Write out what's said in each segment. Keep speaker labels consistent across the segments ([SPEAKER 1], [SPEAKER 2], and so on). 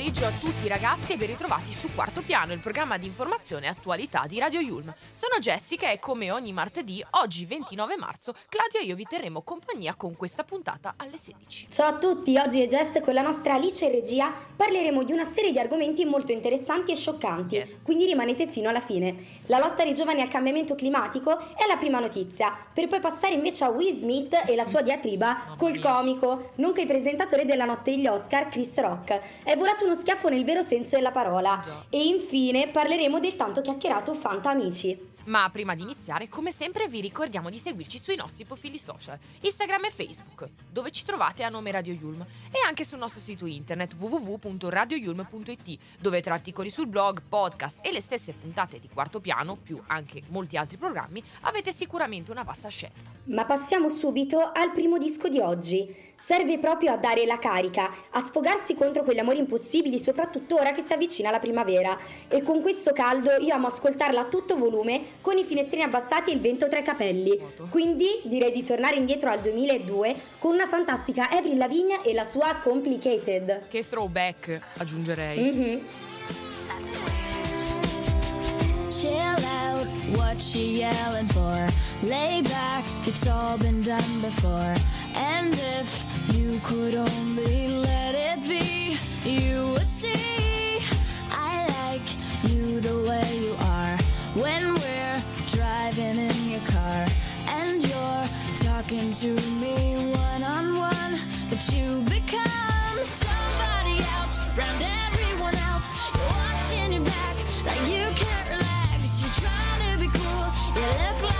[SPEAKER 1] Pomeriggio a tutti ragazzi e ben ritrovati su Quarto Piano, il programma di informazione e attualità di Radio Yulm. Sono Jessica e come ogni martedì, oggi 29 marzo, Claudio e io vi terremo compagnia con questa puntata alle 16.
[SPEAKER 2] Ciao a tutti, oggi è Jess con la nostra Alice in regia parleremo di una serie di argomenti molto interessanti e scioccanti,
[SPEAKER 1] Yes.
[SPEAKER 2] quindi rimanete fino alla fine. La lotta dei giovani al cambiamento climatico è la prima notizia, per poi passare invece a Will Smith e la sua diatriba col comico, nonché il presentatore della notte degli Oscar, Chris Rock. È volato uno schiaffo nel vero senso della parola.
[SPEAKER 1] Già.
[SPEAKER 2] E infine parleremo del tanto chiacchierato Fanta Amici.
[SPEAKER 1] Ma prima di iniziare, come sempre, vi ricordiamo di seguirci sui nostri profili social, Instagram e Facebook, dove ci trovate a nome Radio Yulm, e anche sul nostro sito internet www.radioyulm.it, dove tra articoli sul blog, podcast e le stesse puntate di quarto piano, più anche molti altri programmi, avete sicuramente una vasta scelta.
[SPEAKER 2] Ma passiamo subito al primo disco di oggi. Serve proprio a dare la carica, a sfogarsi contro quegli amori impossibili, soprattutto ora che si avvicina la primavera. E con questo caldo io amo ascoltarla a tutto volume, con i finestrini abbassati e il vento tra i capelli. Quindi direi di tornare indietro al 2002 con una fantastica Avril Lavigne e la sua Complicated.
[SPEAKER 1] Che throwback, aggiungerei.
[SPEAKER 2] Mhm.
[SPEAKER 3] Chill out, what she yelling for? Lay back, it's all been done before. And if you could only let it be, you would see. I like you the way you are. When we're driving in your car, and you're talking to me one on one, but you become somebody else, round everyone else. You're watching your back like you can't relax. You're trying to be cool, you look like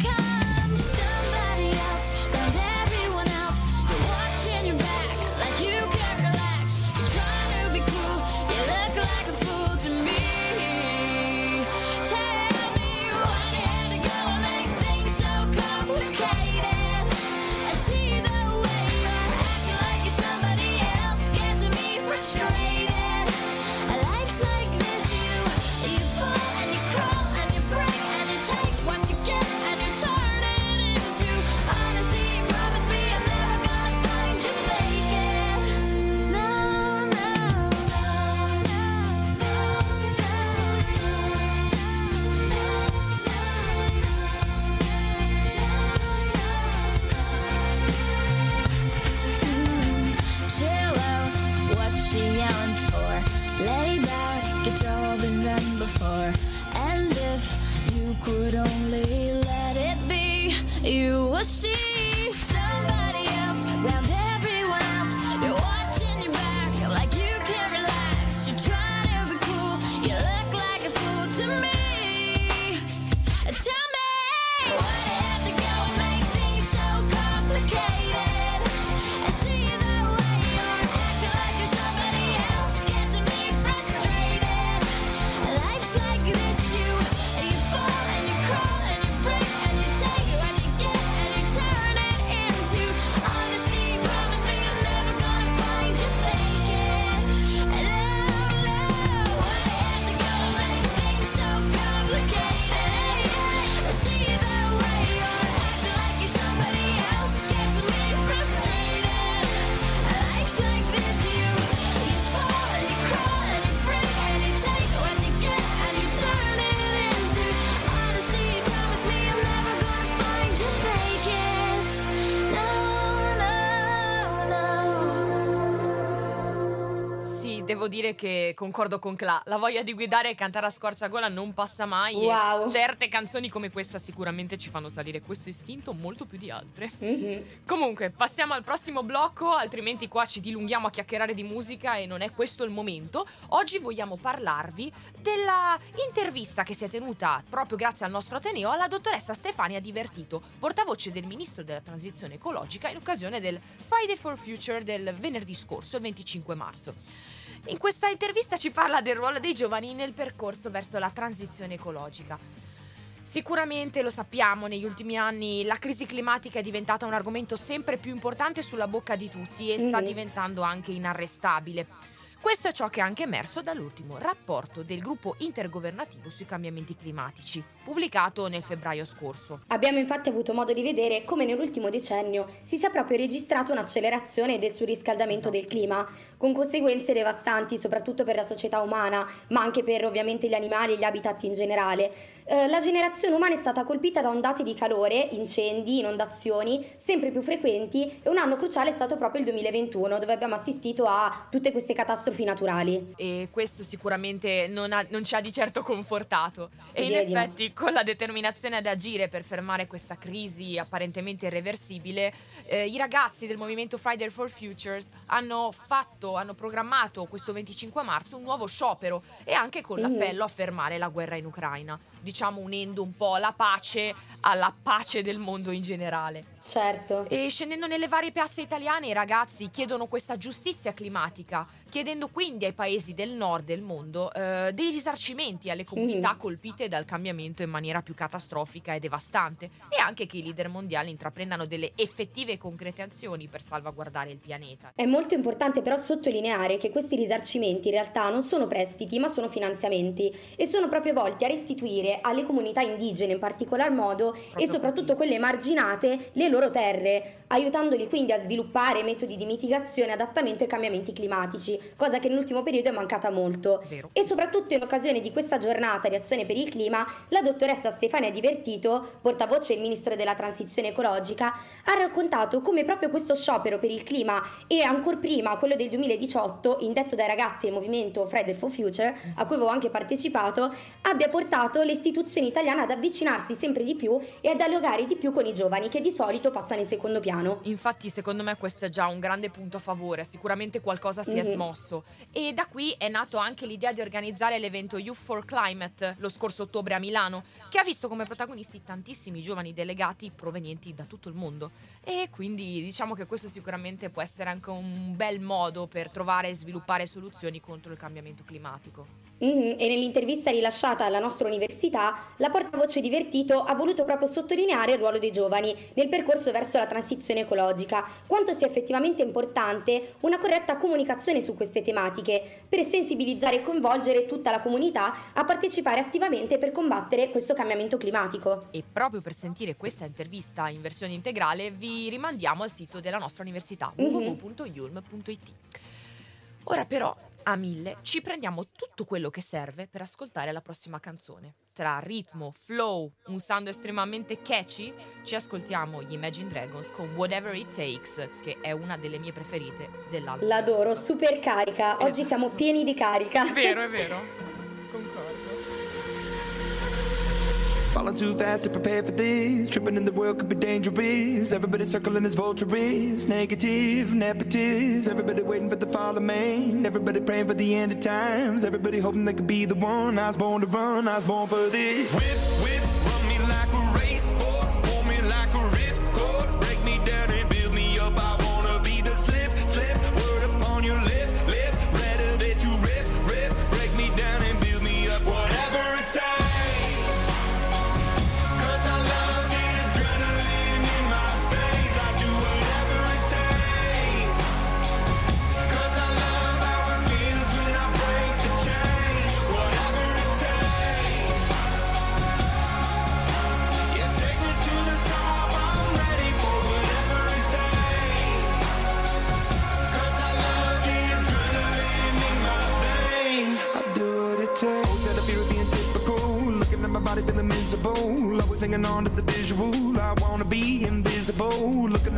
[SPEAKER 3] And if you could only let it be, you will see somebody else round
[SPEAKER 1] dire che concordo con Cla, la voglia di guidare e cantare a squarciagola non passa mai.
[SPEAKER 2] Wow.
[SPEAKER 1] Certe canzoni come questa sicuramente ci fanno salire questo istinto molto più di altre.
[SPEAKER 2] Mhm.
[SPEAKER 1] Comunque, passiamo al prossimo blocco, altrimenti qua ci dilunghiamo a chiacchierare di musica e non è questo il momento. Oggi vogliamo parlarvi della intervista che si è tenuta proprio grazie al nostro Ateneo alla dottoressa Stefania Divertito, portavoce del ministro della transizione ecologica in occasione del Friday for Future del venerdì scorso, il 25 marzo. In questa intervista ci parla del ruolo dei giovani nel percorso verso la transizione ecologica. Sicuramente lo sappiamo, negli ultimi anni la crisi climatica è diventata un argomento sempre più importante sulla bocca di tutti e sta
[SPEAKER 2] Mhm.
[SPEAKER 1] diventando anche inarrestabile. Questo è ciò che è anche emerso dall'ultimo rapporto del gruppo intergovernativo sui cambiamenti climatici, pubblicato nel febbraio scorso.
[SPEAKER 2] Abbiamo infatti avuto modo di vedere come nell'ultimo decennio si sia proprio registrato un'accelerazione del surriscaldamento
[SPEAKER 1] Esatto.
[SPEAKER 2] del clima, con conseguenze devastanti soprattutto per la società umana, ma anche per ovviamente gli animali e gli habitat in generale. Eh, la generazione umana è stata colpita da ondate di calore, incendi, inondazioni sempre più frequenti e un anno cruciale è stato proprio il 2021, dove abbiamo assistito a tutte queste catastrofi naturali.
[SPEAKER 1] E questo sicuramente non, ha- non ci ha di certo confortato. E in
[SPEAKER 2] di no.
[SPEAKER 1] effetti, con la determinazione ad agire per fermare questa crisi apparentemente irreversibile, eh, i ragazzi del movimento Friday for Futures hanno fatto, hanno programmato questo 25 marzo un nuovo sciopero e anche con
[SPEAKER 2] Mhm.
[SPEAKER 1] l'appello a fermare la guerra in Ucraina. Diciamo unendo un po' la pace alla pace del mondo in generale.
[SPEAKER 2] Certo.
[SPEAKER 1] E scendendo nelle varie piazze italiane i ragazzi chiedono questa giustizia climatica, chiedendo quindi ai paesi del nord del mondo eh, dei risarcimenti alle comunità
[SPEAKER 2] Mhm.
[SPEAKER 1] colpite dal cambiamento in maniera più catastrofica e devastante e anche che i leader mondiali intraprendano delle effettive e concrete azioni per salvaguardare il pianeta.
[SPEAKER 2] È molto importante però sottolineare che questi risarcimenti in realtà non sono prestiti ma sono finanziamenti e sono proprio volti a restituire alle comunità indigene in particolar modo e soprattutto
[SPEAKER 1] così.
[SPEAKER 2] quelle emarginate le loro terre, aiutandoli quindi a sviluppare metodi di mitigazione e adattamento ai cambiamenti climatici, cosa che nell'ultimo periodo è mancata molto.
[SPEAKER 1] Vero?
[SPEAKER 2] E soprattutto in occasione di questa giornata di azione per il clima, la dottoressa Stefania Divertito, portavoce del ministro della transizione ecologica, ha raccontato come proprio questo sciopero per il clima e ancora prima quello del 2018, indetto dai ragazzi del movimento Friday for Future, a cui avevo anche partecipato, abbia portato le istituzioni italiane ad avvicinarsi sempre di più e a dialogare di più con i giovani che di solito passano in secondo piano.
[SPEAKER 1] Infatti, secondo me questo è già un grande punto a favore, sicuramente qualcosa si è
[SPEAKER 2] Mhm.
[SPEAKER 1] smosso. E da qui è nato anche l'idea di organizzare l'evento Youth for Climate lo scorso ottobre a Milano, che ha visto come protagonisti tantissimi giovani delegati provenienti da tutto il mondo. E quindi diciamo che questo sicuramente può essere anche un bel modo per trovare e sviluppare soluzioni contro il cambiamento climatico.
[SPEAKER 2] Mhm, E nell'intervista rilasciata alla nostra università, la portavoce divertito ha voluto proprio sottolineare il ruolo dei giovani nel percorso verso la transizione ecologica, quanto sia effettivamente importante una corretta comunicazione su queste tematiche, per sensibilizzare e coinvolgere tutta la comunità a partecipare attivamente per combattere questo cambiamento climatico.
[SPEAKER 1] E proprio per sentire questa intervista in versione integrale vi rimandiamo al sito della nostra università
[SPEAKER 2] Mhm.
[SPEAKER 1] www.yulm.it. Ora però, a mille, ci prendiamo tutto quello che serve per ascoltare la prossima canzone. Tra ritmo, flow, un sound estremamente catchy, ci ascoltiamo gli Imagine Dragons con Whatever It Takes, che è una delle mie preferite dell'album.
[SPEAKER 2] L'adoro, super carica, oggi
[SPEAKER 1] Esatto.
[SPEAKER 2] siamo pieni di carica.
[SPEAKER 1] È vero, è vero. Concordo.
[SPEAKER 4] Falling too fast to prepare for this. Tripping in the world could be dangerous. Everybody circling as vultures. Negative, nepotist. Everybody waiting for the fall of man. Everybody praying for the end of times. Everybody hoping they could be the one. I was born to run. I was born for this. Whip,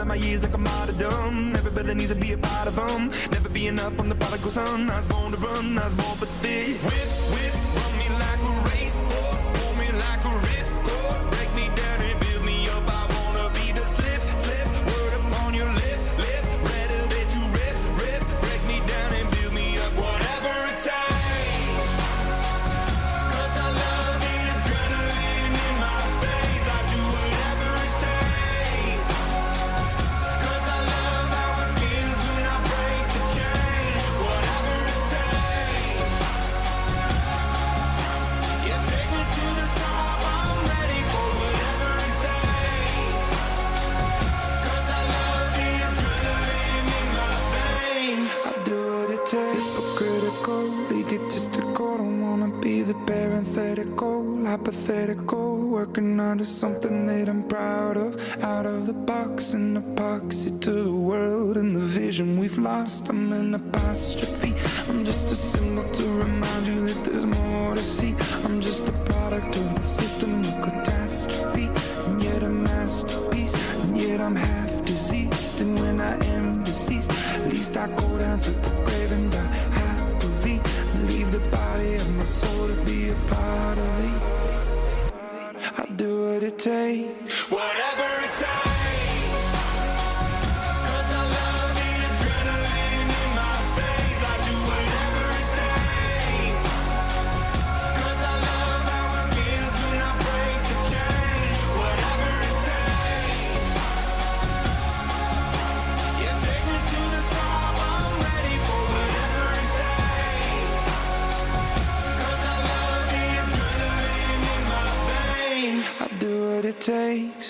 [SPEAKER 4] at my years like a martyrdom. Everybody needs to be a part of them. Never be enough, I'm the prodigal son. I was born to run, I was born for Onto something that I'm proud of. Out of the box and epoxy to the world and the vision we've lost. I'm an apostrophe. I'm just a symbol to remind you that there's more to see. I'm just a product of the system of catastrophe. And yet a masterpiece. And yet I'm half diseased. And when I am deceased, at least I go down to the grave and die happily. And leave the body of my soul to be a part of me. I do what it takes. Whatever takes.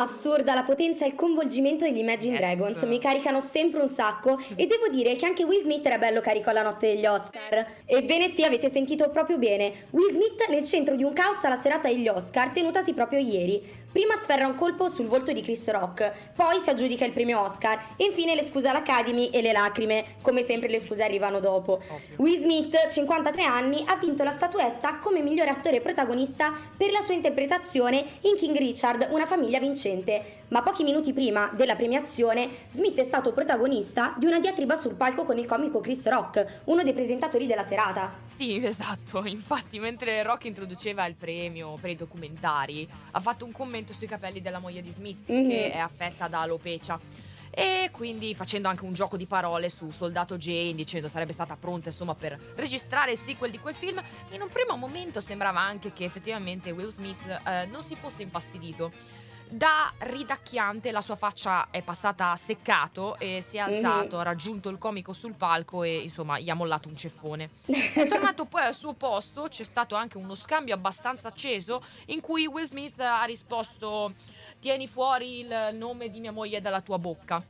[SPEAKER 2] Assurda la potenza e il coinvolgimento degli Imagine
[SPEAKER 1] Yes.
[SPEAKER 2] Dragons, mi caricano sempre un sacco e devo dire che anche Will Smith era bello carico alla notte degli Oscar. Ebbene sì, avete sentito proprio bene, Will Smith nel centro di un caos alla serata degli Oscar tenutasi proprio ieri. Prima sferra un colpo sul volto di Chris Rock, poi si aggiudica il premio Oscar e infine le scuse all'Academy e le lacrime, come sempre le scuse arrivano dopo. Will Smith, 53 anni, ha vinto la statuetta come migliore attore protagonista per la sua interpretazione in King Richard, una famiglia vincente. Ma pochi minuti prima della premiazione, Smith è stato protagonista di una diatriba sul palco con il comico Chris Rock, uno dei presentatori della serata.
[SPEAKER 1] Sì, esatto. Infatti, mentre Rock introduceva il premio per i documentari, ha fatto un commento sui capelli della moglie di Smith,
[SPEAKER 2] Mhm.
[SPEAKER 1] che è affetta da alopecia. E quindi facendo anche un gioco di parole su Soldato Jane, dicendo sarebbe stata pronta insomma per registrare il sequel di quel film. In un primo momento sembrava anche che effettivamente Will Smith eh, non si fosse infastidito. Da ridacchiante la sua faccia è passata a seccato e si è alzato, ha raggiunto il comico sul palco e insomma gli ha mollato un ceffone. È tornato poi al suo posto, c'è stato anche uno scambio abbastanza acceso in cui Will Smith ha risposto tieni fuori il nome di mia moglie dalla tua bocca.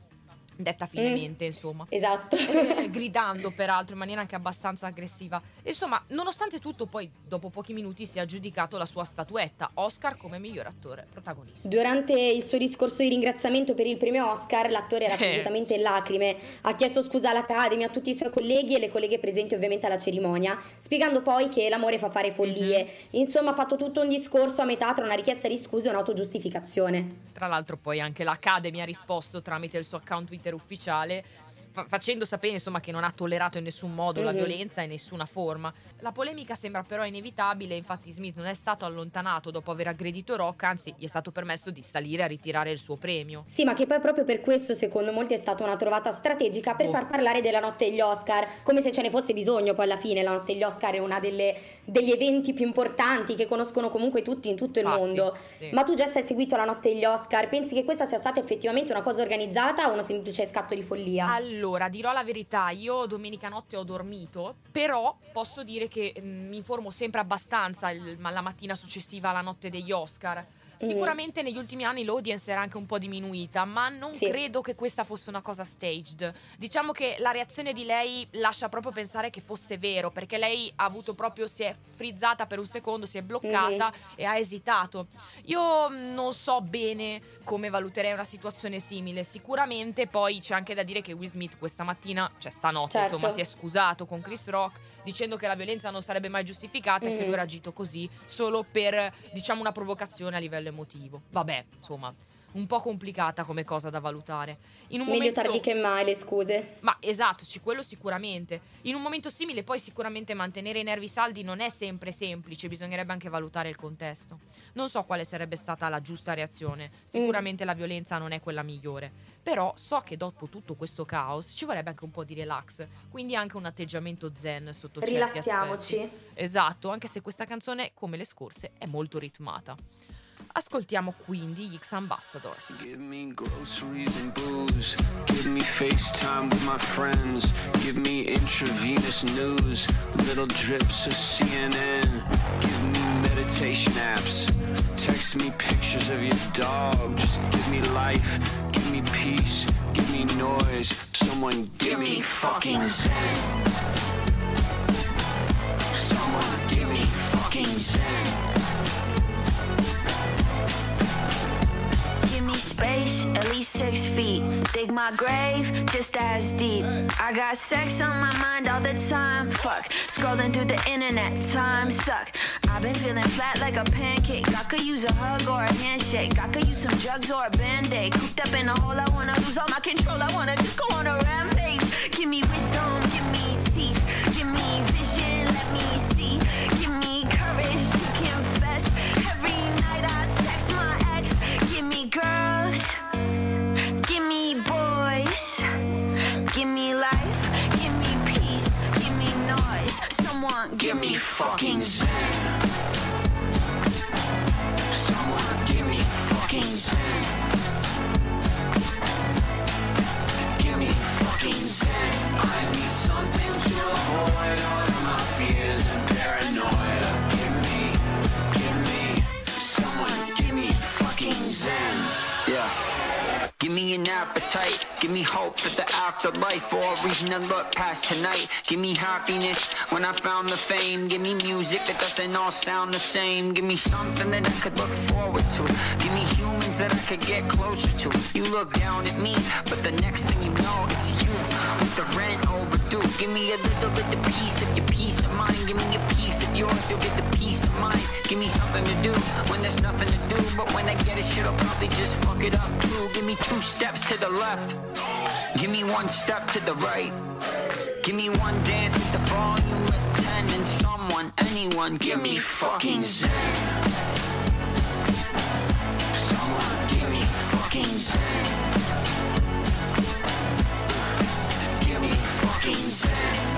[SPEAKER 1] Detta finemente, insomma.
[SPEAKER 2] Esatto.
[SPEAKER 1] Eh, gridando peraltro in maniera anche abbastanza aggressiva. Insomma, nonostante tutto, poi dopo pochi minuti si è aggiudicato la sua statuetta Oscar come miglior attore protagonista.
[SPEAKER 2] Durante il suo discorso di ringraziamento per il premio Oscar, l'attore era
[SPEAKER 1] Eh.
[SPEAKER 2] completamente in lacrime. Ha chiesto scusa all'Academy, a tutti i suoi colleghi e le colleghe presenti ovviamente alla cerimonia, spiegando poi che l'amore fa fare follie.
[SPEAKER 1] Mhm.
[SPEAKER 2] Insomma, ha fatto tutto un discorso a metà tra una richiesta di scuse e un'autogiustificazione.
[SPEAKER 1] Tra l'altro poi anche l'Academy ha risposto tramite il suo account Twitter ufficiale fa- facendo sapere insomma che non ha tollerato in nessun modo la
[SPEAKER 2] Mhm.
[SPEAKER 1] violenza in nessuna forma. La polemica sembra però inevitabile, infatti Smith non è stato allontanato dopo aver aggredito Rock, anzi gli è stato permesso di salire a ritirare il suo premio.
[SPEAKER 2] Sì, ma che poi proprio per questo, secondo molti, è stata una trovata strategica per
[SPEAKER 1] Oh.
[SPEAKER 2] far parlare della notte degli Oscar, come se ce ne fosse bisogno poi alla fine. La notte degli Oscar è uno degli eventi più importanti che conoscono comunque tutti in tutto il
[SPEAKER 1] Infatti,
[SPEAKER 2] mondo.
[SPEAKER 1] sì.
[SPEAKER 2] Ma tu Jess hai seguito la notte degli Oscar, pensi che questa sia stata effettivamente una cosa organizzata o uno semplice scatto di follia?
[SPEAKER 1] Allora, dirò la verità, io domenica notte ho dormito, però posso dire che mm, mi informo sempre abbastanza il- la mattina successiva alla notte degli Oscar.
[SPEAKER 2] Mhm.
[SPEAKER 1] Sicuramente negli ultimi anni l'audience era anche un po' diminuita, ma non
[SPEAKER 2] Sì.
[SPEAKER 1] credo che questa fosse una cosa staged. Diciamo che la reazione di lei lascia proprio pensare che fosse vero, perché lei ha avuto proprio, si è frizzata per un secondo, si è bloccata e ha esitato. Io mm, non so bene come valuterei una situazione simile. Sicuramente poi c'è anche da dire che Will Smith questa mattina, cioè stanotte,
[SPEAKER 2] Certo.
[SPEAKER 1] insomma, si è scusato con Chris Rock dicendo che la violenza non sarebbe mai giustificata e che
[SPEAKER 2] Mhm.
[SPEAKER 1] lui era agito così solo per, diciamo, una provocazione a livello emotivo. Vabbè, insomma, un po' complicata come cosa da valutare. In un
[SPEAKER 2] Meglio
[SPEAKER 1] momento...
[SPEAKER 2] tardi che mai, le scuse.
[SPEAKER 1] Ma esatto, sì, quello sicuramente. In un momento simile poi sicuramente mantenere i nervi saldi non è sempre semplice, bisognerebbe anche valutare il contesto. Non so quale sarebbe stata la giusta reazione, sicuramente la violenza non è quella migliore, però so che dopo tutto questo caos ci vorrebbe anche un po' di relax, quindi anche un atteggiamento zen sotto certi
[SPEAKER 2] Rilassiamoci.
[SPEAKER 1] aspetti. Esatto, anche se questa canzone, come le scorse, è molto ritmata. Ascoltiamo quindi gli X Ambassadors.
[SPEAKER 5] Give me groceries and booze. Give me FaceTime with my friends. Give me intravenous news. Little drips of CNN. Give me meditation apps. Text me pictures of your dog. Just give me life. Give me peace. Give me noise. Someone give me fucking zen. Someone give me fucking zen.
[SPEAKER 6] Six feet. Dig my grave just as deep. I got sex on my mind all the time. Fuck, scrolling through the internet, time suck. I've been feeling flat like a pancake. I could use a hug or a handshake. I could use some drugs or a band aid. Cooped up in a hole, I wanna lose all my control. I wanna just go on a rampage. Give me wisdom,
[SPEAKER 5] nothing but tonight. Give me happiness when I found the fame. Give me music that doesn't all sound the same. Give me something that I could look forward to. Give me humans that I could get closer to. You look down at me, but the next thing you know, it's you with the rent overdue. Give me a little bit of piece of your peace of mind. Give me a piece of yours, you'll get the peace of mind. Give me something to do when there's nothing to do. But when I get it, shit'll probably just fuck it up too. Give me two steps to the left. Give me one step to the right. Give me one dance with the volume at 10 and someone, anyone, give me fucking zen. Someone, give me fucking zen. Give me fucking zen.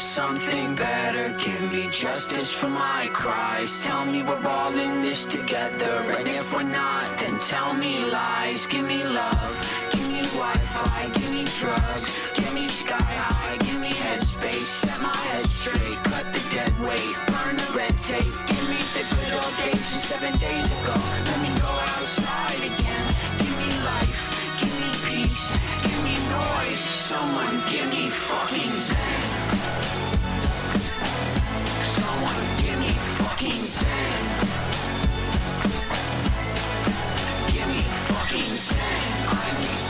[SPEAKER 5] Something better. Give me justice for my cries. Tell me we're all in this together. And if we're not, then tell me lies. Give me love, give me Wi-Fi, give me drugs, give me sky high, give me headspace. Set my head straight, cut the dead weight, burn the red tape. Give me the good old days from seven days ago. Let me go outside again. Give me life, give me peace, give me noise. Someone give me fucking zen. Fucking zen. Give me fucking zen. I need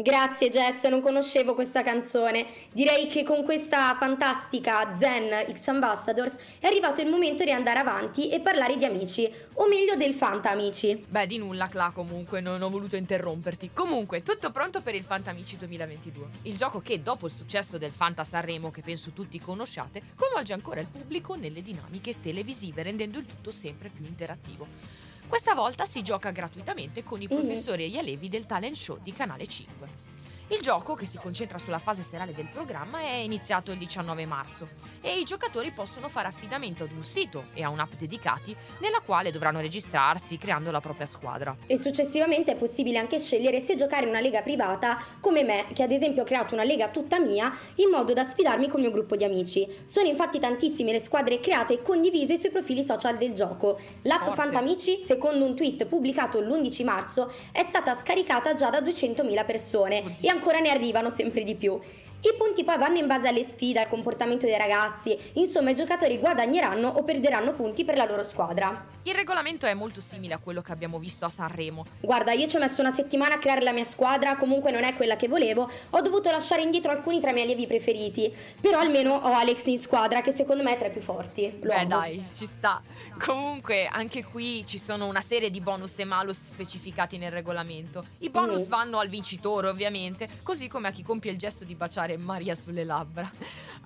[SPEAKER 2] Grazie Jess, non conoscevo questa canzone. Direi che con questa fantastica Zen X Ambassadors è arrivato il momento di andare avanti e parlare di amici, o meglio del Fanta Amici.
[SPEAKER 1] Beh, di nulla, Cla, comunque, non ho voluto interromperti. Comunque, tutto pronto per il Fantamici 2022. Il gioco che, dopo il successo del Fanta Sanremo, che penso tutti conosciate, coinvolge ancora il pubblico nelle dinamiche televisive, rendendo il tutto sempre più interattivo. Questa volta si gioca gratuitamente con i
[SPEAKER 2] Mhm.
[SPEAKER 1] professori e gli allievi del talent show di Canale 5. Il gioco, che si concentra sulla fase serale del programma, è iniziato il 19 marzo e i giocatori possono fare affidamento ad un sito e a un'app dedicati nella quale dovranno registrarsi creando la propria squadra.
[SPEAKER 2] E successivamente è possibile anche scegliere se giocare in una lega privata come me, che ad esempio ho creato una lega tutta mia in modo da sfidarmi con il mio gruppo di amici. Sono infatti tantissime le squadre create e condivise sui profili social del gioco. L'app
[SPEAKER 1] Forte.
[SPEAKER 2] Fantamici, secondo un tweet pubblicato l'11 marzo, è stata scaricata già da 200.000 persone e ancora ne arrivano sempre di più. I punti poi vanno in base alle sfide, al comportamento dei ragazzi, insomma i giocatori guadagneranno o perderanno punti per la loro squadra.
[SPEAKER 1] Il regolamento è molto simile a quello che abbiamo visto a Sanremo.
[SPEAKER 2] Guarda, io ci ho messo una settimana a creare la mia squadra, comunque non è quella che volevo, ho dovuto lasciare indietro alcuni tra i miei allievi preferiti, però almeno ho Alex in squadra che secondo me è tra i più forti. Lo
[SPEAKER 1] Beh dai, ci sta. Comunque anche qui ci sono una serie di bonus e malus specificati nel regolamento. I bonus
[SPEAKER 2] Mm.
[SPEAKER 1] vanno al vincitore ovviamente, così come a chi compie il gesto di baciare Maria sulle labbra.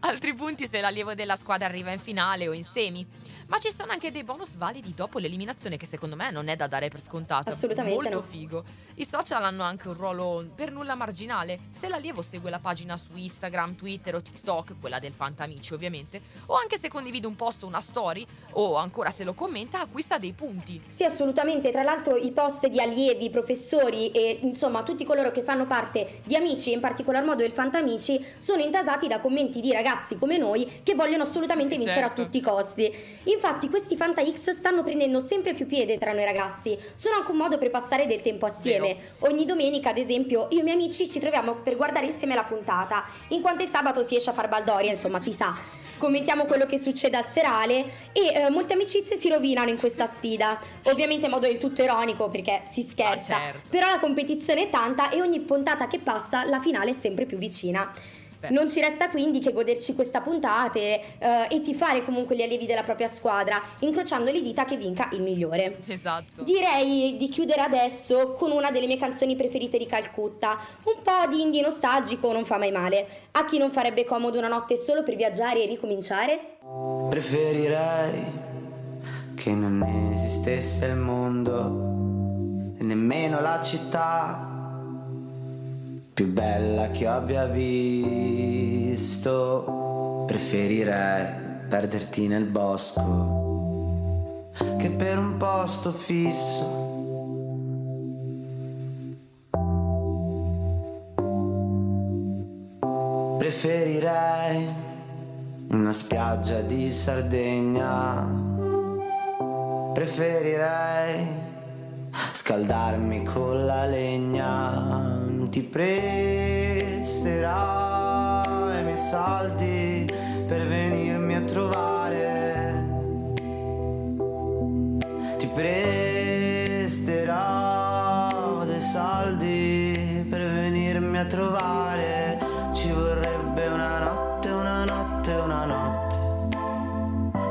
[SPEAKER 1] Altri punti se l'allievo della squadra arriva in finale o in semi. Ma ci sono anche dei bonus validi dopo l'eliminazione che secondo me non è da dare per scontato.
[SPEAKER 2] Assolutamente
[SPEAKER 1] Molto
[SPEAKER 2] no.
[SPEAKER 1] figo. I social hanno anche un ruolo per nulla marginale. Se l'allievo segue la pagina su Instagram, Twitter o TikTok, quella del Fantamici ovviamente, o anche se condivide un post o una story, o ancora se lo commenta, acquista dei punti.
[SPEAKER 2] Sì, assolutamente. Tra l'altro i post di allievi, professori e insomma tutti coloro che fanno parte di Amici in particolar modo del Fantamici sono intasati da commenti di ragazzi come noi che vogliono assolutamente vincere
[SPEAKER 1] Certo.
[SPEAKER 2] a tutti i costi. Infatti questi Fanta X stanno prendendo sempre più piede tra noi ragazzi. Sono anche un modo per passare del tempo assieme. Ogni domenica, ad esempio, io e i miei amici ci troviamo per guardare insieme la puntata, in quanto il sabato si esce a far baldoria, insomma, si sa. Commentiamo quello che succede al serale e eh, molte amicizie si rovinano in questa sfida. Ovviamente in modo del tutto ironico perché si scherza,
[SPEAKER 1] Ah, certo.
[SPEAKER 2] però la competizione è tanta e ogni puntata che passa la finale è sempre più vicina. Non ci resta quindi che goderci questa puntata e, eh, e tifare comunque gli allievi della propria squadra, incrociando le dita che vinca il migliore.
[SPEAKER 1] Esatto.
[SPEAKER 2] Direi di chiudere adesso con una delle mie canzoni preferite di Calcutta. Un po' di indie nostalgico non fa mai male. A chi non farebbe comodo una notte solo per viaggiare e ricominciare?
[SPEAKER 7] Preferirei che non esistesse il mondo e nemmeno la città più bella che abbia visto. Preferirei perderti nel bosco che per un posto fisso. Preferirei una spiaggia di Sardegna. Preferirei scaldarmi con la legna. Ti presterò i miei soldi per venirmi a trovare. Ti presterò dei soldi per venirmi a trovare. Ci vorrebbe una notte, una notte, una notte.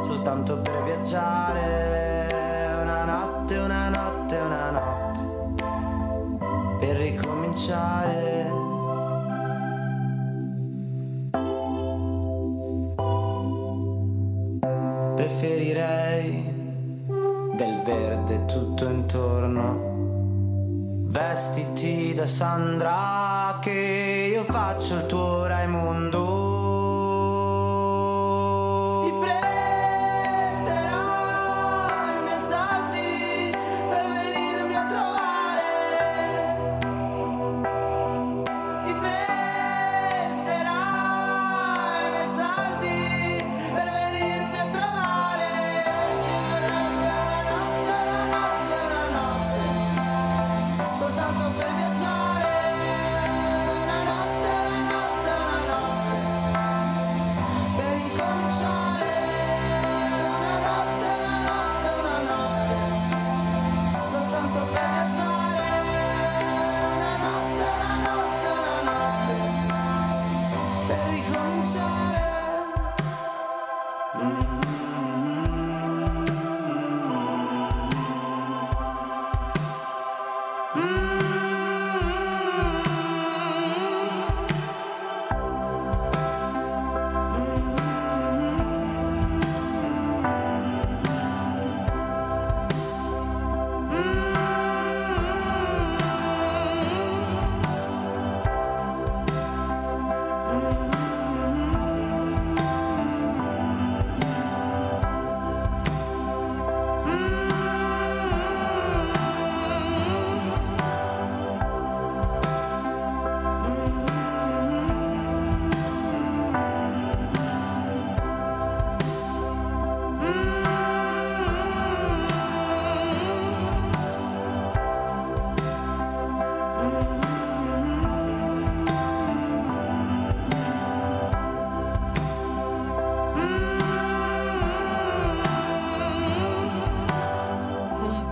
[SPEAKER 7] Soltanto per viaggiare. Del verde tutto intorno. Vestiti da Sandra che io faccio il tuo Raimondo.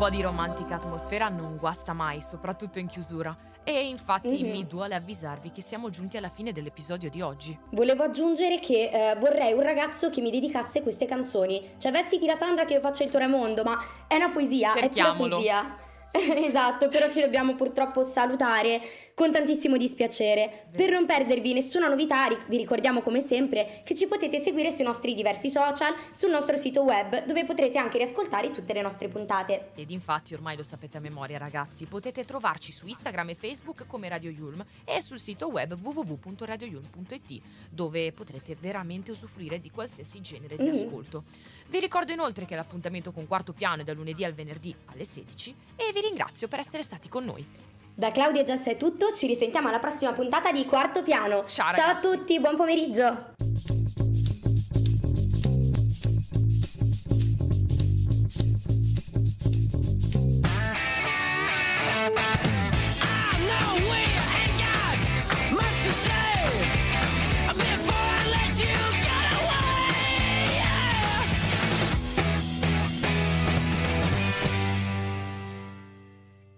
[SPEAKER 1] Po' di romantica atmosfera non guasta mai, soprattutto in chiusura. E infatti
[SPEAKER 2] Mhm.
[SPEAKER 1] mi duole avvisarvi che siamo giunti alla fine dell'episodio di oggi.
[SPEAKER 2] Volevo aggiungere che eh, vorrei un ragazzo che mi dedicasse queste canzoni. Cioè, vestiti la Sandra che io faccio il tuo Raimondo, ma è una poesia, è pura
[SPEAKER 1] Cerchiamolo.
[SPEAKER 2] poesia. esatto, però ci dobbiamo purtroppo salutare con tantissimo dispiacere. Per non perdervi nessuna novità, vi ricordiamo come sempre che ci potete seguire sui nostri diversi social, sul nostro sito web, dove potrete anche riascoltare tutte le nostre puntate.
[SPEAKER 1] Ed infatti ormai lo sapete a memoria ragazzi, potete trovarci su Instagram e Facebook come Radio Yulm e sul sito web www.radioyulm.it dove potrete veramente usufruire di qualsiasi genere di
[SPEAKER 2] Mhm.
[SPEAKER 1] ascolto. Vi ricordo inoltre che l'appuntamento con Quarto Piano è dal lunedì al venerdì alle 16 e vi ringrazio per essere stati con noi.
[SPEAKER 2] Da Claudia Jess è tutto, ci risentiamo alla prossima puntata di Quarto Piano.
[SPEAKER 1] Ciao,
[SPEAKER 2] Ciao a tutti, buon pomeriggio!